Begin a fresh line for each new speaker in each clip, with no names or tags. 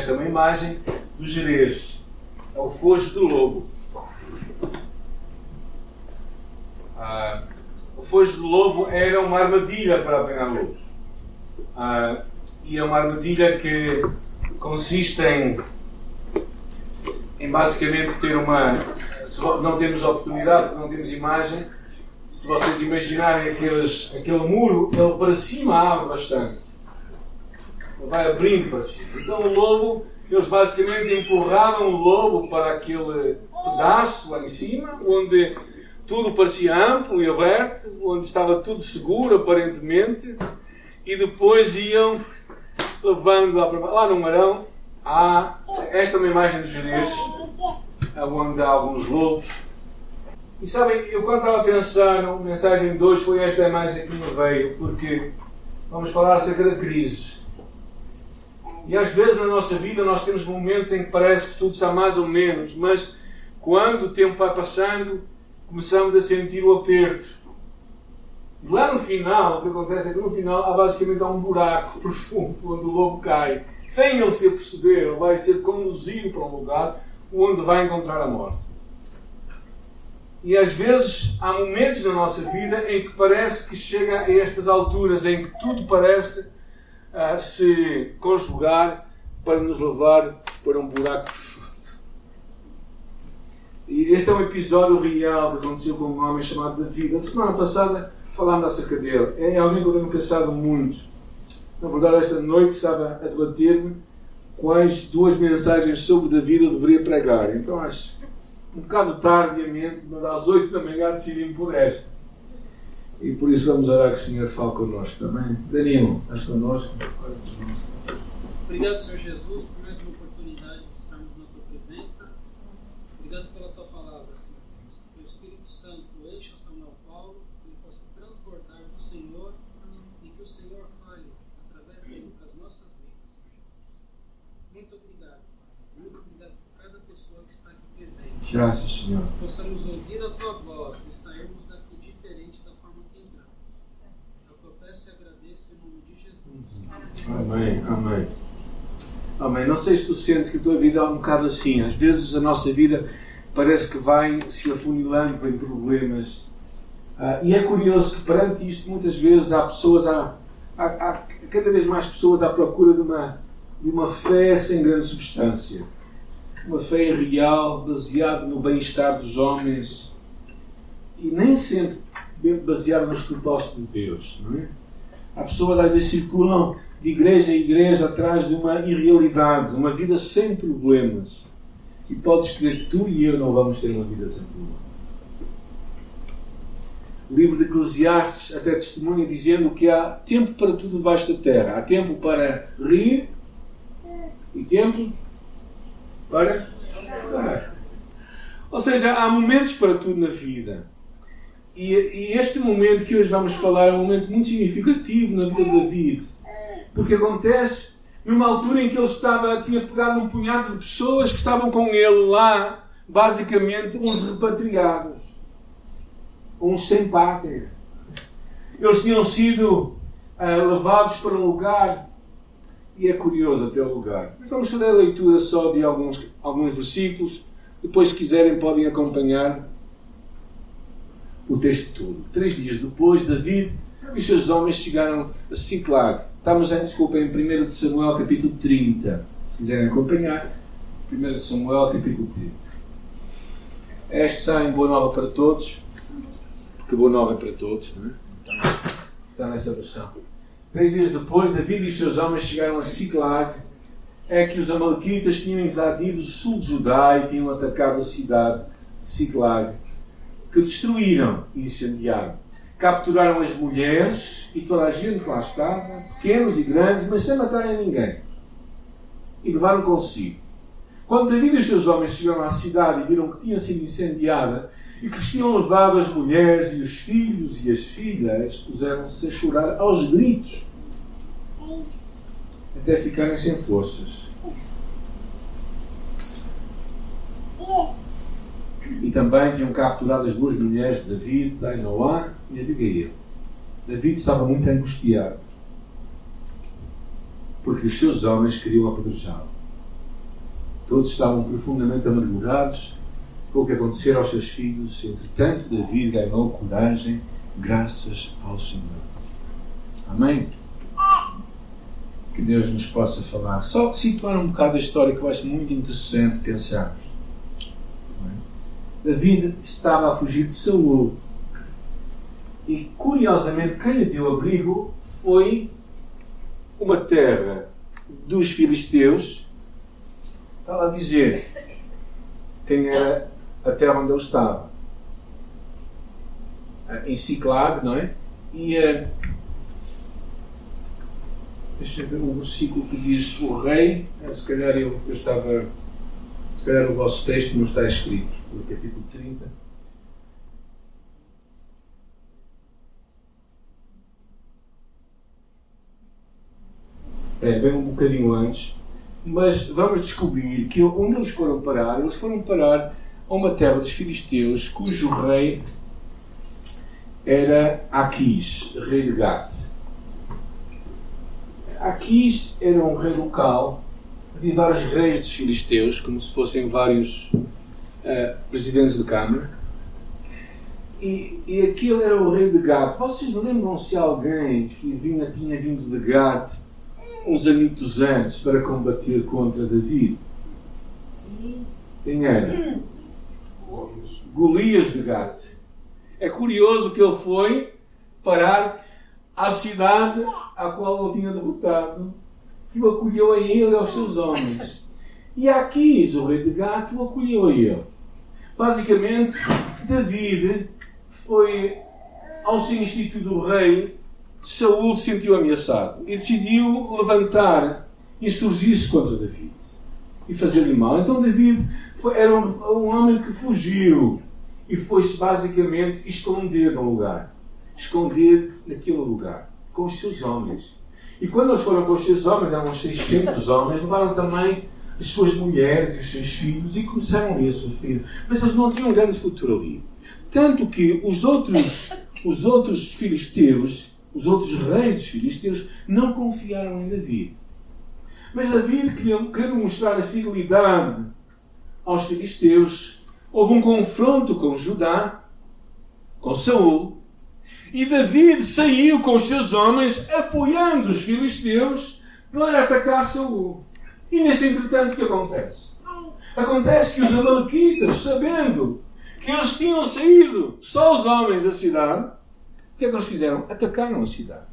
esta uma imagem do Jerez. É o fojo do lobo. Ah, o fojo do lobo era uma armadilha para apanhar lobos. Ah, e é uma armadilha que consiste em, em basicamente ter uma. Não temos oportunidade, não temos imagem, se vocês imaginarem aqueles, aquele muro, ele para cima abre bastante. Vai abrindo para cima. Então o lobo, eles basicamente empurravam o lobo para aquele pedaço lá em cima, onde tudo parecia amplo e aberto, onde estava tudo seguro aparentemente, e depois iam levando lá, para, lá no Marão. Há, esta é uma imagem dos judeus, onde há alguns lobos e sabem, eu quando estava a pensar na mensagem de hoje, foi esta imagem que me veio, porque vamos falar acerca da crise. E às vezes na nossa vida nós temos momentos em que parece que tudo está mais ou menos, mas quando o tempo vai passando, começamos a sentir o aperto. Lá no final, o que acontece é que no final há basicamente um buraco profundo onde o lobo cai. Sem ele se aperceber, ele vai ser conduzido para um lugar onde vai encontrar a morte. E às vezes há momentos na nossa vida em que parece que chega a estas alturas em que tudo parece uh, se conjugar para nos levar para um buraco profundo. E este é um episódio real que aconteceu com um homem chamado David. A semana passada falando acerca dele. É alguém que eu tenho pensado muito. Na verdade, esta noite estava a debater-me quais duas mensagens sobre David eu deveria pregar. Então acho um bocado tardiamente, mas às 8 da manhã decidimos por esta. E por isso vamos orar que o Senhor fale connosco também. Danilo, estás connosco?
Obrigado, Senhor Jesus, por mais uma oportunidade de estarmos na tua presença. Obrigado pela tua palavra, Senhor Deus. Que teu Espírito Santo enche o Samuel Paulo, que ele possa transbordar do Senhor e que o Senhor fale através dele para as nossas vidas, Senhor Jesus. Muito obrigado, Pai. Muito obrigado por cada pessoa que está aqui presente.
Graças, Senhor.
Possamos ouvir a tua voz e sairmos daqui diferente da forma que entramos. É o que eu peço e agradeço em nome de Jesus.
Amém, amém. Amém. Não sei se tu sentes que a tua vida é um bocado assim. Às vezes a nossa vida parece que vai se afunilando em problemas. Ah, e é curioso que perante isto, muitas vezes há pessoas, há, há, há cada vez mais pessoas à procura de uma, de uma fé sem grande substância. Uma fé real, baseada no bem-estar dos homens e nem sempre baseada nos propósitos de Deus. Não é? Há pessoas às vezes circulam de igreja em igreja atrás de uma irrealidade, uma vida sem problemas. E podes crer que tu e eu não vamos ter uma vida sem problemas. O livro de Eclesiastes até testemunha dizendo que há tempo para tudo debaixo da terra. Há tempo para rir e tempo para chorar. Ou seja, há momentos para tudo na vida. E, e, este momento que hoje vamos falar é um momento muito significativo na vida de David. Porque acontece numa altura em que ele estava, tinha pegado um punhado de pessoas que estavam com ele lá, basicamente uns repatriados, uns sem pátria. Eles tinham sido uh, levados para um lugar, e é curioso até o lugar. Mas vamos fazer a leitura só de alguns, alguns versículos, depois, se quiserem, podem acompanhar o texto todo. Três dias depois, David e os seus homens chegaram a Ciclag. Estamos, em, desculpa, em 1 de Samuel, capítulo 30. Se quiserem acompanhar, 1 de Samuel, capítulo 30. Esta está em Boa Nova para todos, porque Boa Nova é para todos, não é? Está nessa versão. Três dias depois, David e os seus homens chegaram a Ciclag. É que os Amalequitas tinham invadido o sul de Judá e tinham atacado a cidade de Ciclag que destruíram e incendiaram. Capturaram as mulheres e toda a gente que lá estava, pequenos e grandes, mas sem matarem ninguém. E levaram consigo. Quando David e os seus homens chegaram à cidade e viram que tinha sido incendiada e que tinham levado as mulheres e os filhos e as filhas, puseram-se a chorar aos gritos até ficarem sem forças. E também tinham capturado as duas mulheres de David, Ainoá e Abigail. David estava muito angustiado. Porque os seus homens queriam apedrejá-lo. Todos estavam profundamente amargurados com o que acontecera aos seus filhos. Entretanto, David ganhou coragem graças ao Senhor. Amém? Que Deus nos possa falar. Só situar um bocado a história que eu acho muito interessante pensarmos. David estava a fugir de Saul. E curiosamente, quem lhe deu abrigo foi uma terra dos filisteus. Está lá a dizer quem era a terra onde ele estava. Em não é? E deixa eu ver o versículo que diz o rei. Se calhar eu, eu estava. Se calhar o vosso texto não está escrito, no capítulo 30. É, bem um bocadinho antes. Mas vamos descobrir que onde eles foram parar, eles foram parar a uma terra dos filisteus cujo rei era Aquis, rei de Gat. Aquis era um rei local, havia vários reis dos filisteus, como se fossem vários uh, presidentes de Câmara. E, e aquele era o rei de Gat. Vocês lembram-se de alguém que vinha, tinha vindo de Gat uns anitos antes para combater contra David? Sim. Quem era? Golias de Gat. É curioso que ele foi parar à cidade a qual ele tinha derrotado, que o acolheu a ele e aos seus homens. E Aquis, o rei de Gat, o acolheu a ele. Basicamente, David foi, ao ser instituído rei, Saul se sentiu ameaçado e decidiu levantar e surgir-se contra David e fazer-lhe mal. Então David foi, era um, um homem que fugiu e foi-se basicamente esconder no lugar. Esconder naquele lugar, com os seus homens. E quando eles foram com os seus homens, eram uns 600 homens, levaram também as suas mulheres e os seus filhos e começaram a sofrer. Mas eles não tinham grande futuro ali. Tanto que os outros, os outros filisteus, os outros reis dos filisteus, não confiaram em David. Mas David, querendo mostrar a fidelidade aos filisteus, houve um confronto com Judá, com Saul, e David saiu com os seus homens apoiando os filisteus para atacar Saul. E nesse entretanto o que acontece? Acontece que os amalequitas, sabendo que eles tinham saído só os homens da cidade, o que é que eles fizeram? Atacaram a cidade.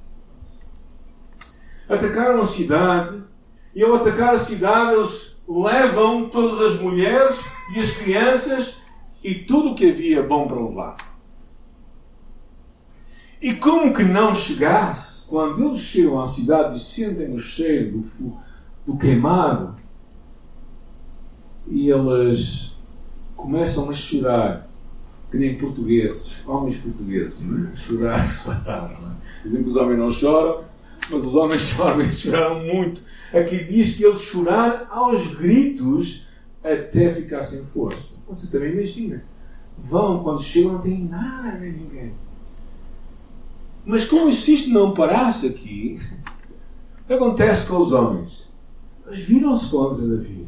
Atacaram a cidade e ao atacar a cidade eles levam todas as mulheres e as crianças e tudo o que havia bom para levar. E como que não chegasse, quando eles chegam à cidade e sentem o cheiro do, do queimado, e eles começam a chorar, que nem portugueses, homens portugueses, não é? chorar se mataram. É? Dizem que os homens não choram, mas os homens choram e choraram muito. Aqui diz que eles choraram aos gritos até ficar sem força. Vocês também imaginam. Vão, quando chegam, não têm nada nem ninguém. Mas como se isto não parasse aqui, acontece com os homens? Eles viram-se contra David.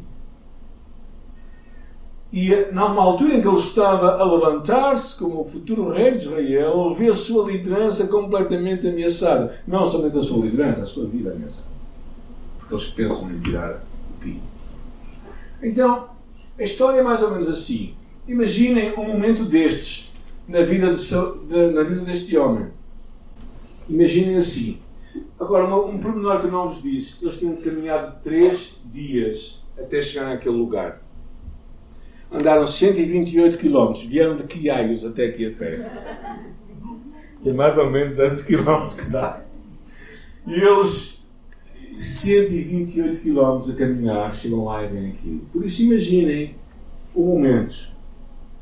E numa altura em que ele estava a levantar-se como o futuro rei de Israel, ele vê a sua liderança completamente ameaçada. Não somente a sua liderança, a sua vida ameaçada. Porque eles pensam em tirar o pino. Então, a história é mais ou menos assim. Imaginem um momento destes na vida, de, de, na vida deste homem. Imaginem assim. Agora, um, pormenor que eu não vos disse: eles tinham caminhado três dias até chegar naquele lugar. Andaram 128 km, vieram de Quiaios até aqui a pé. Que é mais ou menos 10 km que dá. E eles 128 km a caminhar, chegam lá e vêm aquilo. Por isso, imaginem o momento.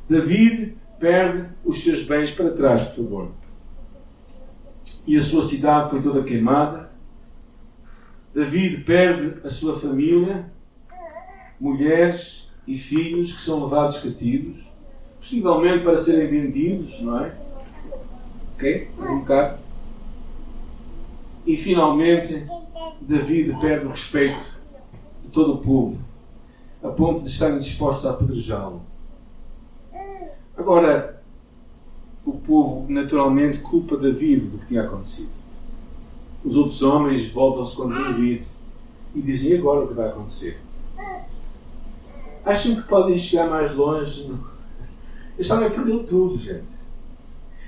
David perde os seus bens para trás, por favor. E a sua cidade foi toda queimada. David perde a sua família, mulheres e filhos que são levados cativos, possivelmente para serem vendidos, não é? Ok? Mais um bocado. E finalmente David perde o respeito de todo o povo. a ponto de estarem dispostos a apedrejá-lo. Agora, o povo naturalmente culpa David do que tinha acontecido. Os outros homens voltam-se contra David e dizem agora o que vai acontecer. Acham que podem chegar mais longe? Este homem perdeu tudo, gente.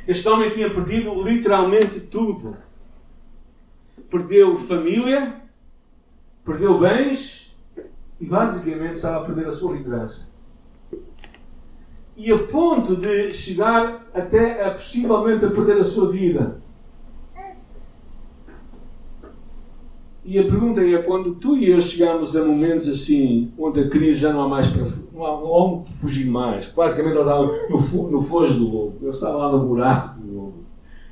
Este homem tinha perdido literalmente tudo. Perdeu família, perdeu bens e basicamente estava a perder a sua liderança. E a ponto de chegar até a possivelmente a perder a sua vida. E a pergunta é: quando tu e eu chegamos a momentos assim, onde a crise já não há mais para. não há, onde fugir mais, basicamente nós estávamos no, no fojo do lobo, eu estava lá no buraco do lobo,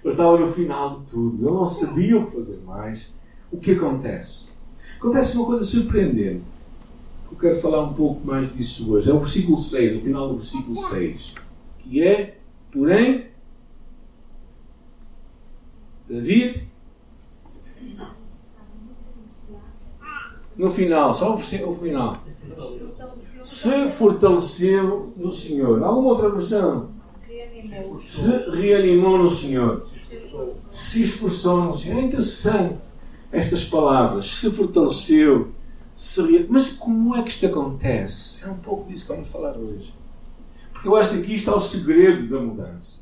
eu estava no final de tudo, eu não sabia o que fazer mais. O que acontece? Acontece uma coisa surpreendente. Eu quero falar um pouco mais disso hoje. É o versículo 6, o final do versículo 6, que é, porém, David no final, só o final. Se fortaleceu no Senhor. Alguma outra versão? Se reanimou no Senhor. Se esforçou no Senhor. É interessante estas palavras. Se fortaleceu. Mas como é que isto acontece? É um pouco disso que vamos falar hoje. Porque eu acho que aqui está o segredo da mudança.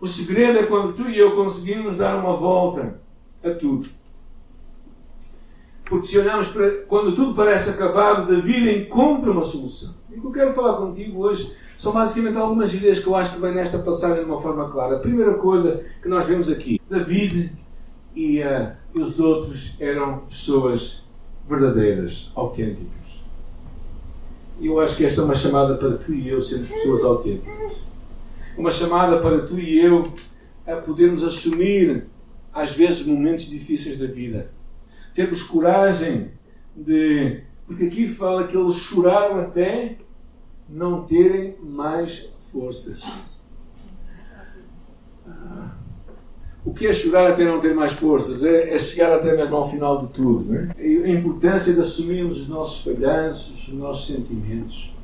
O segredo é quando tu e eu conseguimos dar uma volta a tudo. Porque se olharmos para quando tudo parece acabado, David encontra uma solução. E o que eu quero falar contigo hoje são basicamente algumas ideias que eu acho que vêm nesta passagem de uma forma clara. A primeira coisa que nós vemos aqui, David e, uh, e os outros eram pessoas verdadeiras, autênticas. Eu acho que esta é uma chamada para tu e eu sermos pessoas autênticas. Uma chamada para tu e eu a podermos assumir, às vezes, momentos difíceis da vida termos coragem de. Porque aqui fala que eles choraram até não terem mais forças. Ah. O que é chorar até não ter mais forças? É, é chegar até mesmo ao final de tudo. É? A importância de assumirmos os nossos falhanços, os nossos sentimentos.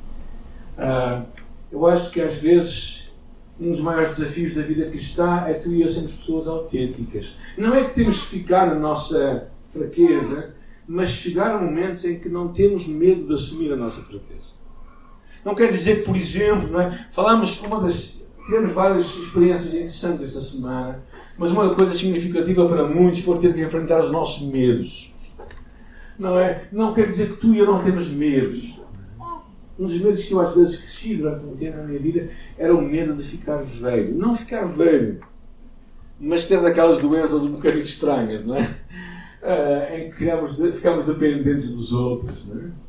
Ah, eu acho que às vezes um dos maiores desafios da vida está é tu e eu sermos pessoas autênticas. Não é que temos que ficar na nossa fraqueza, mas chegar momentos em que não temos medo de assumir a nossa fraqueza. Não quer dizer por exemplo, não é? falamos uma das. Tivemos várias experiências interessantes esta semana, mas uma coisa significativa para muitos foi ter que enfrentar os nossos medos. Não é? Não quer dizer que tu e eu não temos medos. Um dos medos que eu às vezes cresci durante um tempo na minha vida era o medo de ficar velho. Não ficar velho, mas ter daquelas doenças um bocadinho estranhas, não é? uh, em que ficamos, dependentes dos outros. É?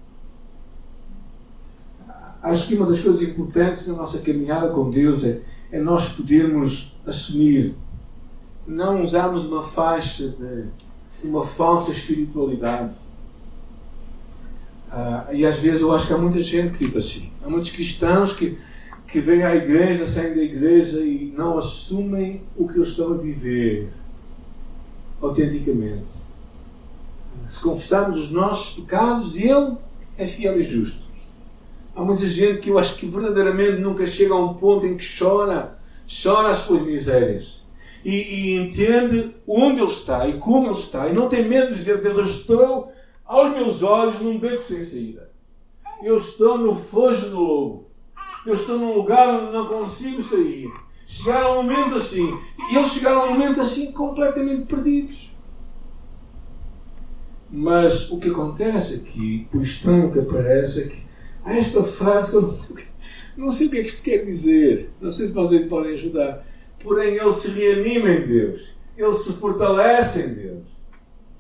Acho que uma das coisas importantes na nossa caminhada com Deus é, é nós podermos assumir, não usarmos uma faixa de uma falsa espiritualidade. Uh, e às vezes eu acho que há muita gente que tipo assim. Há muitos cristãos que, que vêm à igreja, saem da igreja e não assumem o que eles estão a viver autenticamente se confessarmos os nossos pecados, Ele é fiel e justo. Há muita gente que eu acho que verdadeiramente nunca chega a um ponto em que chora, chora as suas misérias. E, e entende onde ele está e como ele está, e não tem medo de dizer: Deus, eu estou aos meus olhos num beco sem saída. Eu estou no fojo do lobo. Eu estou num lugar onde não consigo sair. Chegaram a um momento assim. E eles chegaram a um momento assim completamente perdidos. Mas o que acontece aqui, por estranho que aparece, é que esta frase eu não sei o que é que isto quer dizer. Não sei se vocês podem ajudar. Porém, ele se reanima em Deus. Ele se fortalece em Deus.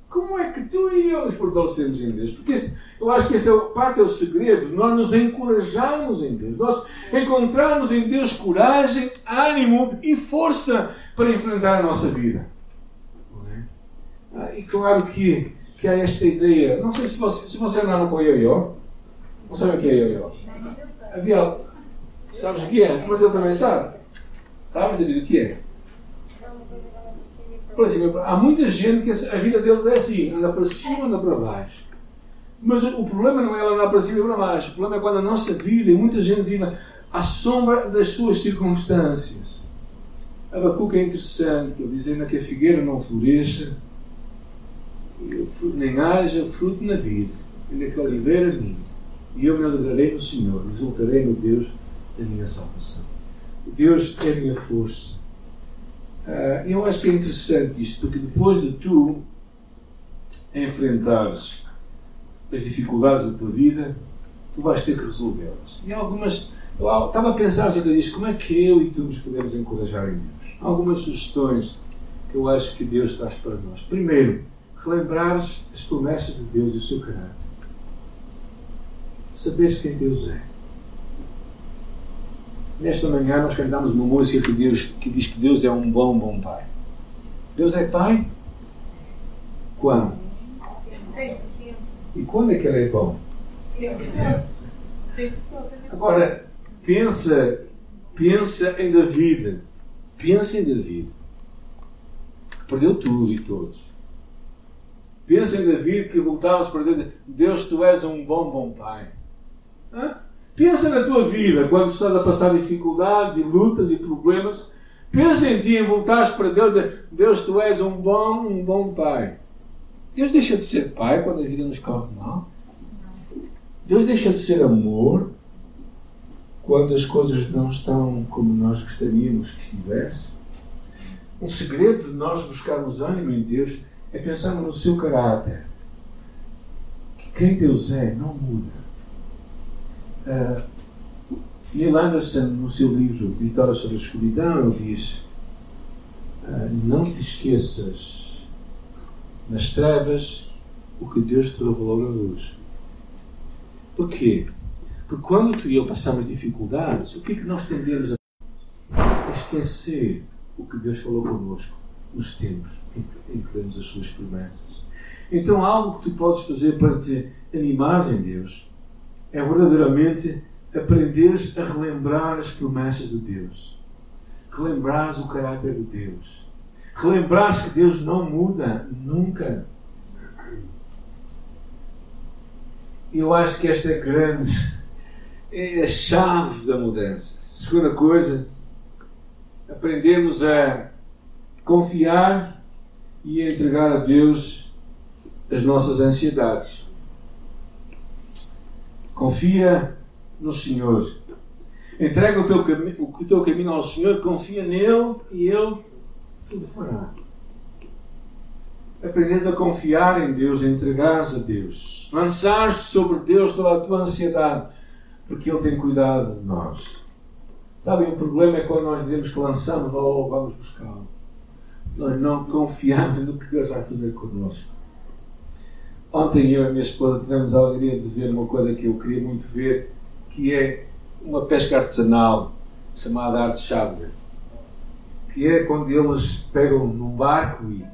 Como é que tu e eu nos fortalecemos em Deus? Porque este, eu acho que esta é parte é o segredo. Nós nos encorajamos em Deus. Nós encontramos em Deus coragem, ânimo e força para enfrentar a nossa vida. É? Ah, e claro que que há esta ideia. Não sei se vocês, se vocês andaram com o ioiô. Não sabem o que é ioiô? Havia. Sabes o que é? Mas ele também sabe. Sabes, David, o que é? Para cima, há muita gente que a vida deles é assim: anda para cima, anda para baixo. Mas o problema não é ela andar para cima e para baixo. O problema é quando a nossa vida, e muita gente vive à sombra das suas circunstâncias. Abacuque é interessante, ele diz ainda que a figueira não floresça, nem haja fruto na vida, ainda que a oliveira minha. E eu me alegrarei no Senhor, exultarei no Deus da minha salvação. Deus é a minha força. Uh, eu acho que é interessante isto, porque depois de tu enfrentares as dificuldades da tua vida, tu vais ter que resolvê-las. E algumas. Eu estava a pensar acerca disto, como é que eu e tu nos podemos encorajar em Deus? Algumas sugestões que eu acho que Deus traz para nós. Primeiro, relembrares as promessas de Deus e o seu caráter. Saberes quem Deus é. Nesta manhã nós cantamos uma música que, Deus, que diz que Deus é um bom, bom Pai. Deus é Pai? Quando? Sim. E quando é que Ele é bom? Agora, pensa, pensa em David. Pensa em David. Perdeu tudo e todos. Pensa em David que voltávamos para Deus Deus, tu és um bom, bom pai. Pensa na tua vida, quando estás a passar dificuldades e lutas e problemas. Pensa em ti, em voltares para Deus. Deus, tu és um bom, um bom pai. Deus deixa de ser pai quando a vida nos corre mal? Deus deixa de ser amor quando as coisas não estão como nós gostaríamos que estivessem? Um segredo de nós buscarmos ânimo em Deus é pensarmos no seu caráter. Que quem Deus é não muda. Uh, Neil Anderson, no seu livro Vitória sobre a Escuridão, ele diz: uh, Não te esqueças nas trevas o que Deus te revelou na luz. Porquê? Porque quando tu e eu passamos dificuldades, o que é que nós tendemos a esquecer o que Deus falou connosco nos tempos em que, em que as suas promessas? Então, algo que tu podes fazer para te animar em Deus é verdadeiramente aprenderes a relembrar as promessas de Deus, relembrares o caráter de Deus Relembrares que Deus não muda nunca. Eu acho que esta é grande, é a chave da mudança. Segunda coisa, aprendemos a confiar e a entregar a Deus as nossas ansiedades. Confia no Senhor. Entrega o teu, o teu caminho ao Senhor, confia nele e Ele tudo fará. Aprendes a confiar em Deus, a entregares a Deus. Lançares sobre Deus toda a tua ansiedade, porque Ele tem cuidado de nós. Sabem, o problema é quando nós dizemos que lançamos, logo vamos buscá-lo. Nós não confiamos no que Deus vai fazer connosco. Ontem eu e a minha esposa tivemos a alegria de ver uma coisa que eu queria muito ver, que é uma pesca artesanal chamada Arte Chávez que é quando eles pegam num barco e,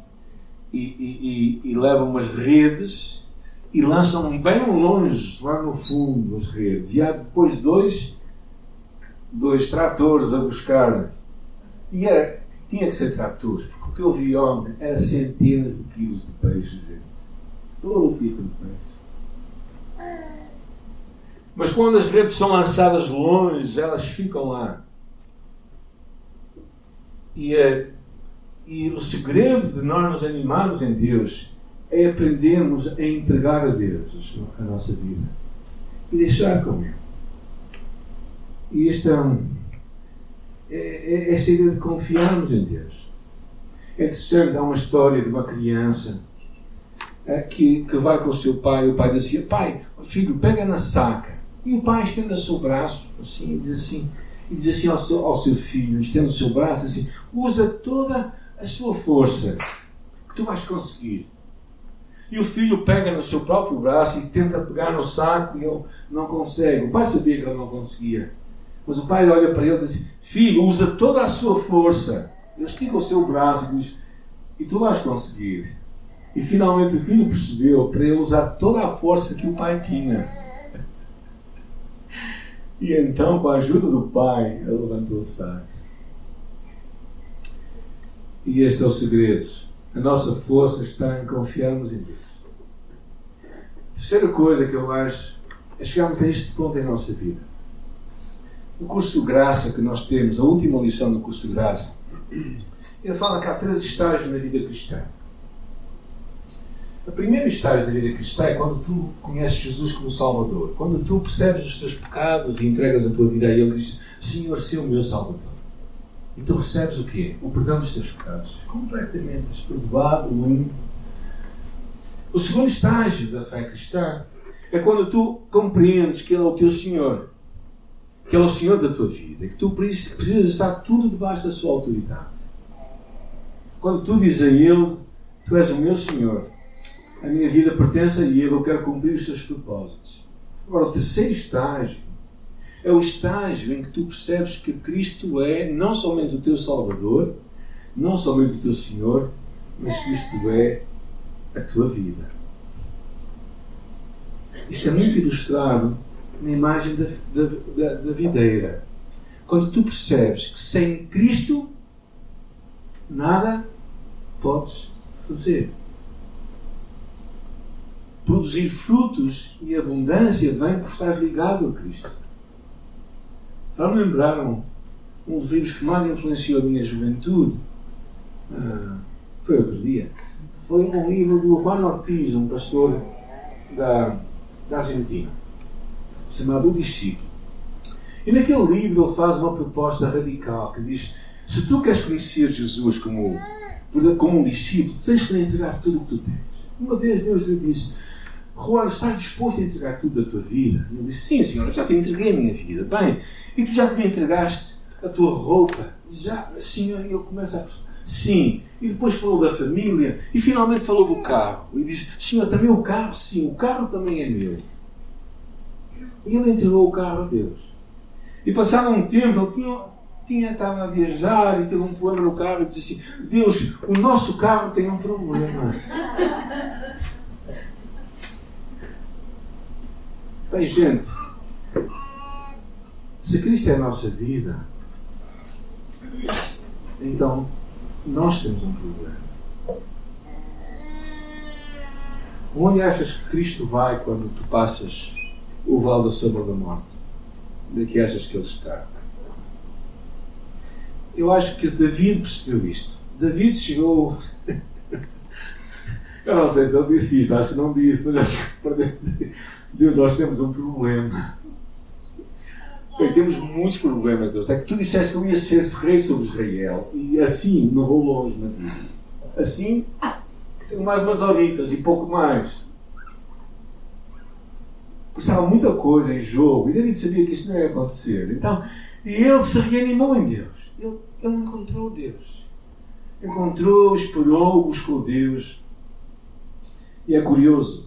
e, e, e levam umas redes e lançam bem longe, lá no fundo, as redes. E há depois dois, dois tratores a buscar. E era, tinha que ser tratores, porque o que eu vi ontem era centenas de quilos de peixe, gente. Todo tipo de peixe. Mas quando as redes são lançadas longe, elas ficam lá. E, é, e o segredo de nós nos animarmos em Deus é aprendermos a entregar a Deus a nossa vida e deixar com Ele. E isto é, é, é esta ideia de confiarmos em Deus. É interessante, há uma história de uma criança que, que vai com o seu pai, e o pai diz assim: Pai, filho, pega na saca. E o pai estende o seu braço assim e diz assim: e diz assim ao seu, ao seu filho, estende o seu braço assim, usa toda a sua força, que tu vais conseguir. E o filho pega no seu próprio braço e tenta pegar no saco e ele não consegue. O pai sabia que ele não conseguia. Mas o pai olha para ele e diz assim, filho, usa toda a sua força. Ele estica o seu braço e diz, e tu vais conseguir. E finalmente o filho percebeu para ele usar toda a força que o pai tinha. E então, com a ajuda do pai, ele levantou o saco. E este é o segredo. A nossa força está em confiarmos em Deus. Terceira coisa que eu acho é chegarmos a este ponto em nossa vida. No curso de graça que nós temos, a última lição do curso de graça, ele fala que há três estágios na vida cristã. O primeiro estágio da vida cristã é quando tu conheces Jesus como Salvador. Quando tu percebes os teus pecados e entregas a tua vida a Ele e dizes: Senhor, seu o meu Salvador. E tu recebes o quê? O perdão dos teus pecados. Completamente. Perdoado, limpo. O segundo estágio da fé cristã é quando tu compreendes que Ele é o teu Senhor. Que Ele é o Senhor da tua vida. Que tu precisas estar tudo debaixo da sua autoridade. Quando tu dizes a Ele: Tu és o meu Senhor a minha vida pertence a Ele, eu quero cumprir os seus propósitos. Agora, o terceiro estágio é o estágio em que tu percebes que Cristo é não somente o teu Salvador, não somente o teu Senhor, mas Cristo é a tua vida. Isto é muito ilustrado na imagem da, da, da, da videira. Quando tu percebes que sem Cristo nada podes fazer produzir frutos e abundância vem por estar ligado a Cristo. Já me lembraram um dos livros que mais influenciou a minha juventude? Ah, foi outro dia. Foi um livro do Juan Ortiz, um pastor da, da Argentina, chamado O Discípulo. E naquele livro ele faz uma proposta radical que diz: se tu queres conhecer Jesus como, como um discípulo, tens que lhe entregar tudo o que tu tens. Uma vez Deus lhe disse: Juan, estás disposto a entregar tudo da tua vida? E ele disse: Sim, senhor, eu já te entreguei a minha vida. Bem, e tu já te entregaste a tua roupa? Já, senhor, e ele começa a. Sim. E depois falou da família e finalmente falou do carro. E disse: Senhor, também o carro? Sim, o carro também é meu. E ele entregou o carro a Deus. E passado um tempo, ele tinha, tinha, estava a viajar e teve um problema no carro e disse assim: Deus, o nosso carro tem um problema. Bem, gente, se Cristo é a nossa vida, então nós temos um problema. Onde achas que Cristo vai quando tu passas o vale da sombra da morte? De que achas que ele está? Eu acho que David percebeu isto. David chegou. Eu não sei se ele disse isto, acho que não disse, mas acho que dentro Deus, nós temos um problema. Bem, temos muitos problemas, Deus. É que tu disseste que eu ia ser rei sobre Israel e assim não vou longe na vida. Assim tenho mais umas horitas e pouco mais. Estava muita coisa em jogo e David sabia que isso não ia acontecer. Então, ele se reanimou em Deus. Ele, ele encontrou Deus. Encontrou, esperou, buscou Deus. E é curioso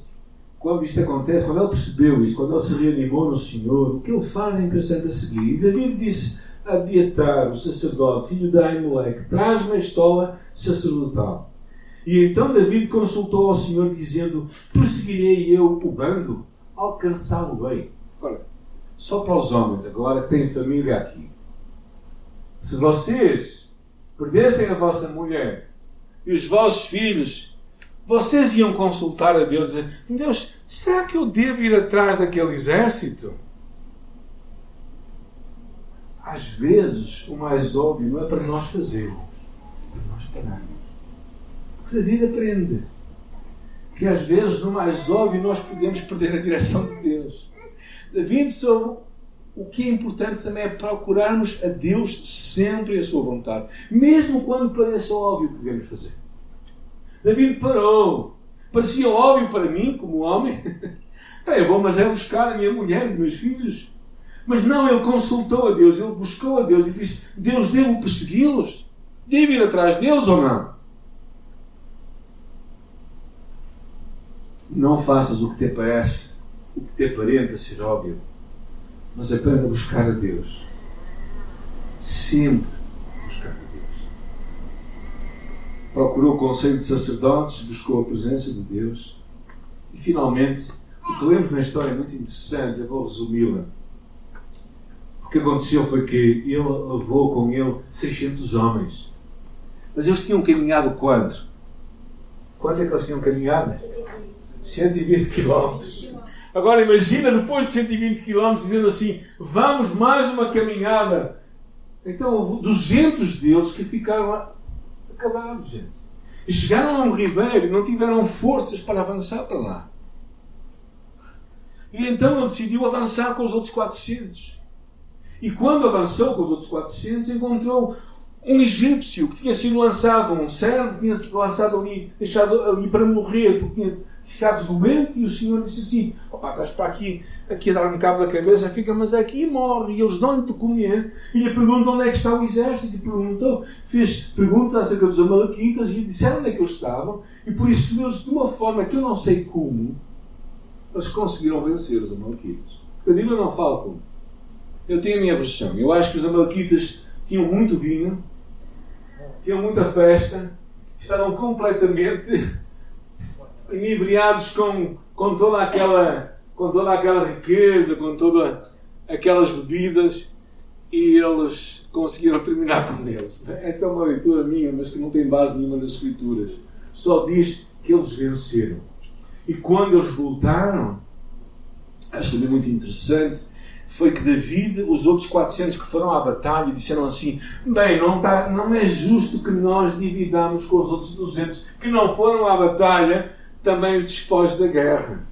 quando isto acontece, quando ele percebeu isso, quando ele se reanimou no Senhor, o que ele faz é interessante a seguir. E David disse a Abiatar, o sacerdote, filho de Aimeleque, traz-me a estola sacerdotal. E então David consultou ao Senhor, dizendo: Perseguirei eu o bando? Alcançá-lo-ei. Ora, só para os homens agora que têm família aqui. Se vocês perdessem a vossa mulher e os vossos filhos vocês iam consultar a Deus e dizer: Deus, será que eu devo ir atrás daquele exército? Às vezes, o mais óbvio não é para nós fazermos, é para nós pararmos. Porque David aprende que às vezes, no mais óbvio, nós podemos perder a direção de Deus. David soube o que é importante também é procurarmos a Deus sempre a sua vontade, mesmo quando pareça óbvio o que devemos fazer. David parou. Parecia óbvio para mim, como homem. eu vou, mas é buscar a minha mulher, os meus filhos. Mas não, ele consultou a Deus, ele buscou a Deus e disse: Deus, devo persegui-los? Devo ir atrás deles ou não? Não faças o que te parece, o que te aparenta ser óbvio, mas aprenda a buscar a Deus. Sempre procurou o conselho de sacerdotes, buscou a presença de Deus e finalmente, o que lemos na história é muito interessante, eu vou resumi-la. O que aconteceu foi que ele levou com ele 600 homens. Mas eles tinham caminhado quanto? Quanto é que eles tinham caminhado? 120 quilómetros. Agora imagina depois de 120 quilómetros dizendo assim: vamos mais uma caminhada. Então houve 200 deles que ficaram acabados, gente. Chegaram a um ribeiro e não tiveram forças para avançar para lá. E então ele decidiu avançar com os outros 400. E quando avançou com os outros 400, encontrou um egípcio que tinha sido lançado, um servo tinha sido lançado ali, deixado ali para morrer, porque tinha ficado doente, e o Senhor disse assim: Opa, estás para aqui, aqui a dar-me cabo da cabeça, fica, mas aqui morre, e eles dão-lhe de comer. E lhe perguntam onde é que está o exército, e perguntou, fez perguntas acerca dos Amalequitas, e disseram onde é que eles estavam, e por isso de uma forma que eu não sei como, eles conseguiram vencer os Amalequitas. Porque a Bíblia não fala como. Eu tenho a minha versão. Eu acho que os Amalequitas tinham muito vinho, tinham muita festa, estavam completamente inebriados com, com toda aquela com toda aquela riqueza, com todas aquelas bebidas e eles conseguiram terminar com eles. Esta é uma leitura minha, mas que não tem base nenhuma nas escrituras. Só diz que eles venceram. E quando eles voltaram, acho também muito interessante, foi que David, os outros 400 que foram à batalha, disseram assim: Bem, não, tá, não é justo que nós dividamos com os outros 200 que não foram à batalha também os despojos da guerra.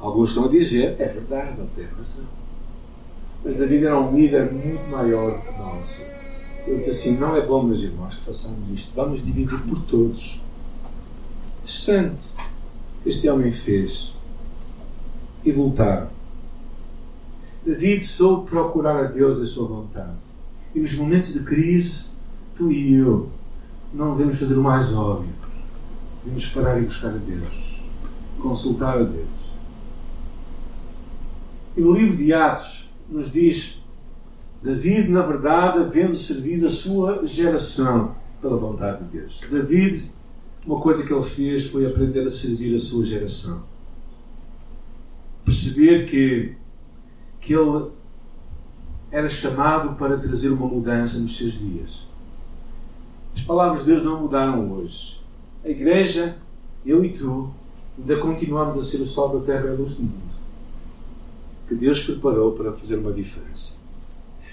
Alguns estão a dizer: É verdade, não tem razão. Mas David era um líder muito maior que nós. Ele disse assim: Não é bom, meus irmãos, que façamos isto. Vamos dividir por todos. Interessante. Este homem fez. E voltaram David soube procurar a Deus a sua vontade. E nos momentos de crise, tu e eu não devemos fazer o mais óbvio. Devemos parar e buscar a Deus. Consultar a Deus. E no livro de Atos nos diz David, na verdade, havendo servido a sua geração pela vontade de Deus. David, uma coisa que ele fez foi aprender a servir a sua geração. Perceber que que ele era chamado para trazer uma mudança nos seus dias. As palavras de Deus não mudaram hoje. A igreja, eu e tu, ainda continuamos a ser o sol da terra e a luz do mundo. Que Deus preparou para fazer uma diferença.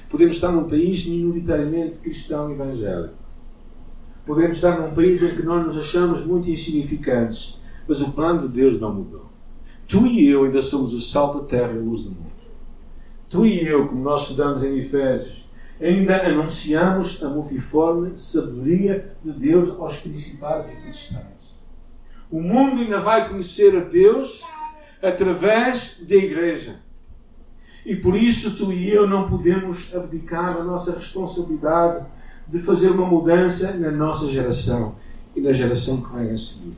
Podemos estar num país minoritariamente cristão evangélico. Podemos estar num país em que nós nos achamos muito insignificantes, mas o plano de Deus não mudou. Tu e eu ainda somos o sal da terra e a luz do mundo tu e eu, como nós estudamos em Efésios, ainda anunciamos a multiforme sabedoria de Deus aos principados e potestades. O mundo ainda vai conhecer a Deus através da Igreja. E por isso tu e eu não podemos abdicar da nossa responsabilidade de fazer uma mudança na nossa geração e na geração que vem a seguir.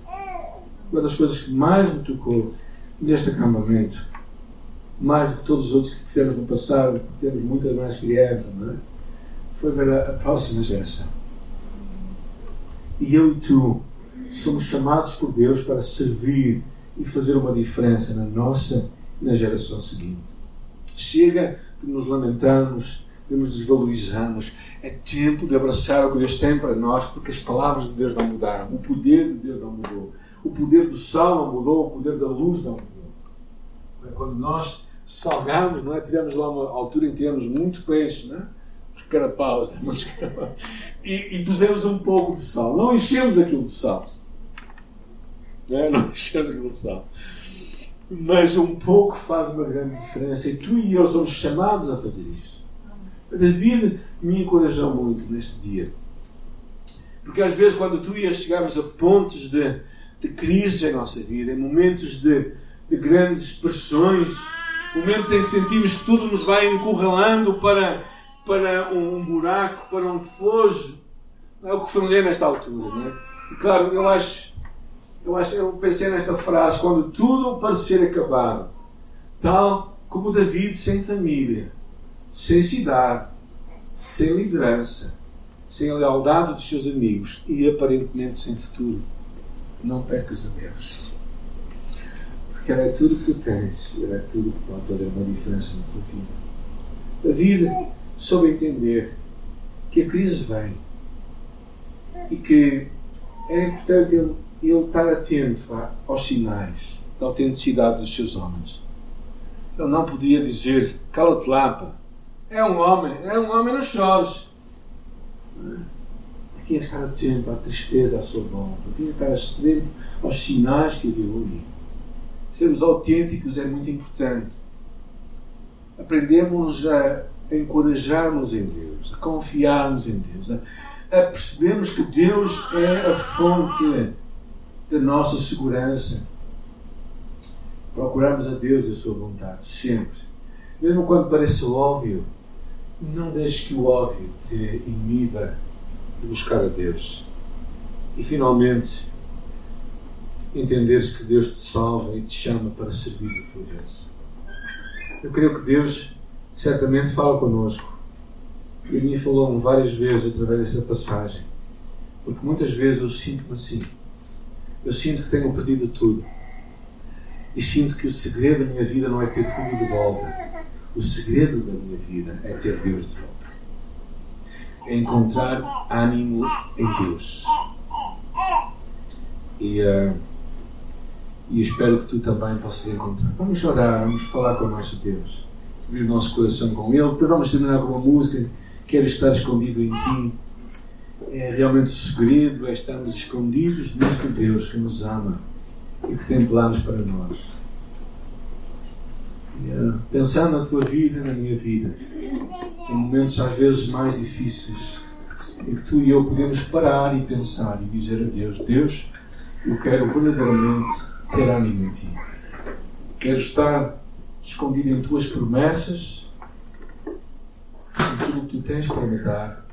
Uma das coisas que mais me tocou neste acampamento mais do que todos os outros que fizemos no passado, porque temos muitas mais crianças, não é? Foi ver a, próxima geração. E eu e tu somos chamados por Deus para servir e fazer uma diferença na nossa e na geração seguinte. Chega de nos lamentarmos, de nos desvalorizarmos. É tempo de abraçar o que Deus tem para nós, porque as palavras de Deus não mudaram, o poder de Deus não mudou, o poder do sal não mudou, o poder da luz não mudou. Quando nós salgámos, não é? tivemos lá uma altura em que tivemos muito peixe, não é? Carapaus, é? muitos carapaus, e, e, pusemos um pouco de sal. Não enchemos aquilo de sal. Não, é? não enchemos aquilo de sal. Mas um pouco faz uma grande diferença e tu e eu somos chamados a fazer isso. David me encorajou muito neste dia. Porque às vezes, quando tu e eu chegamos a pontos de, de crise em nossa vida, em momentos de, de grandes pressões, momentos em que sentimos que tudo nos vai encurralando para, para um buraco, para um fojo. Não é o que fazer nesta altura, não é? E claro, eu acho, eu acho, eu pensei nesta frase, quando tudo parecer acabado, tal como David sem família, sem cidade, sem liderança, sem a lealdade dos seus amigos e aparentemente sem futuro. Não percas a Deus que ela é tudo que tu tens, ela é tudo que pode fazer uma diferença na tua vida. David soube entender que a crise vem e que era importante ele, ele estar atento aos sinais da autenticidade dos seus homens. Ele não podia dizer, cala-te lá, É um homem, é um homem, não chores. Tinha que estar atento à tristeza à sua volta. Tinha que estar atento aos sinais que havia ali. Sermos autênticos é muito importante. Aprendemos a encorajarmos em Deus, a confiarmos em Deus, a, a percebermos que Deus é a fonte da nossa segurança. Procurarmos a Deus e a sua vontade, sempre. Mesmo quando pareça óbvio, não deixe que o óbvio te iniba de buscar a Deus. E finalmente, entenderes que Deus te salva e te chama para servir a tua vez. Eu creio que Deus certamente fala connosco. E a mim falou-me várias vezes através dessa passagem. Porque muitas vezes eu sinto-me assim. Eu sinto que tenho perdido tudo. E sinto que o segredo da minha vida não é ter tudo de volta. O segredo da minha vida é ter Deus de volta. É encontrar ânimo em Deus. E, uh, e espero que tu também possas encontrar. Vamos orar, vamos falar com o nosso Deus abrir o nosso coração com Ele. Depois vamos terminar com uma música. Quero estar escondido em Ti. É realmente o segredo, é estarmos escondidos neste Deus que nos ama e que tem planos para nós. E, uh, pensando na tua vida, na minha vida, em momentos às vezes mais difíceis, em que tu e eu podemos parar e pensar e dizer a Deus: Deus, eu quero verdadeiramente ter ânimo em Ti. Quero estar escondido em tuas promessas, em tudo o que tu tens para me dar.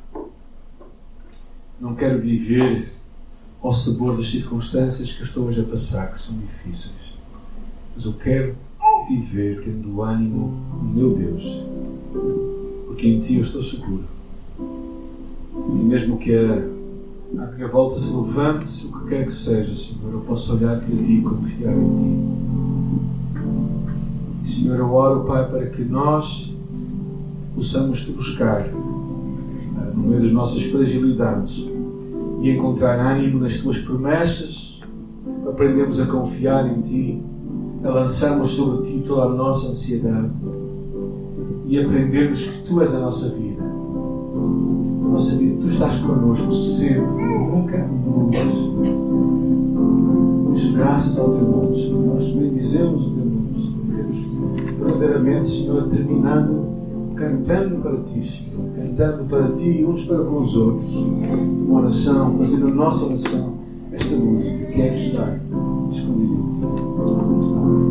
Não quero viver ao sabor das circunstâncias que estou hoje a passar, que são difíceis. Mas eu quero viver tendo ânimo no meu Deus, porque em Ti eu estou seguro. E mesmo que a, a minha volta se levante, o que quer que seja, Senhor, eu posso olhar para Ti e confiar em Ti. Senhor, eu oro, Pai, para que nós possamos te buscar no meio das nossas fragilidades e encontrar ânimo nas tuas promessas, aprendemos a confiar em Ti, a lançarmos sobre Ti toda a nossa ansiedade e aprendemos que Tu és a nossa vida. A nossa vida, Tu estás connosco sempre, nunca nos. Graças ao Teu nome, Senhor. Nós bendizemos o Teu verdadeiramente, Senhor, terminando cantando para Ti, Senhor, cantando para Ti uns para com os outros, uma oração, fazendo a nossa oração, esta música, quero estar escondido em Ti.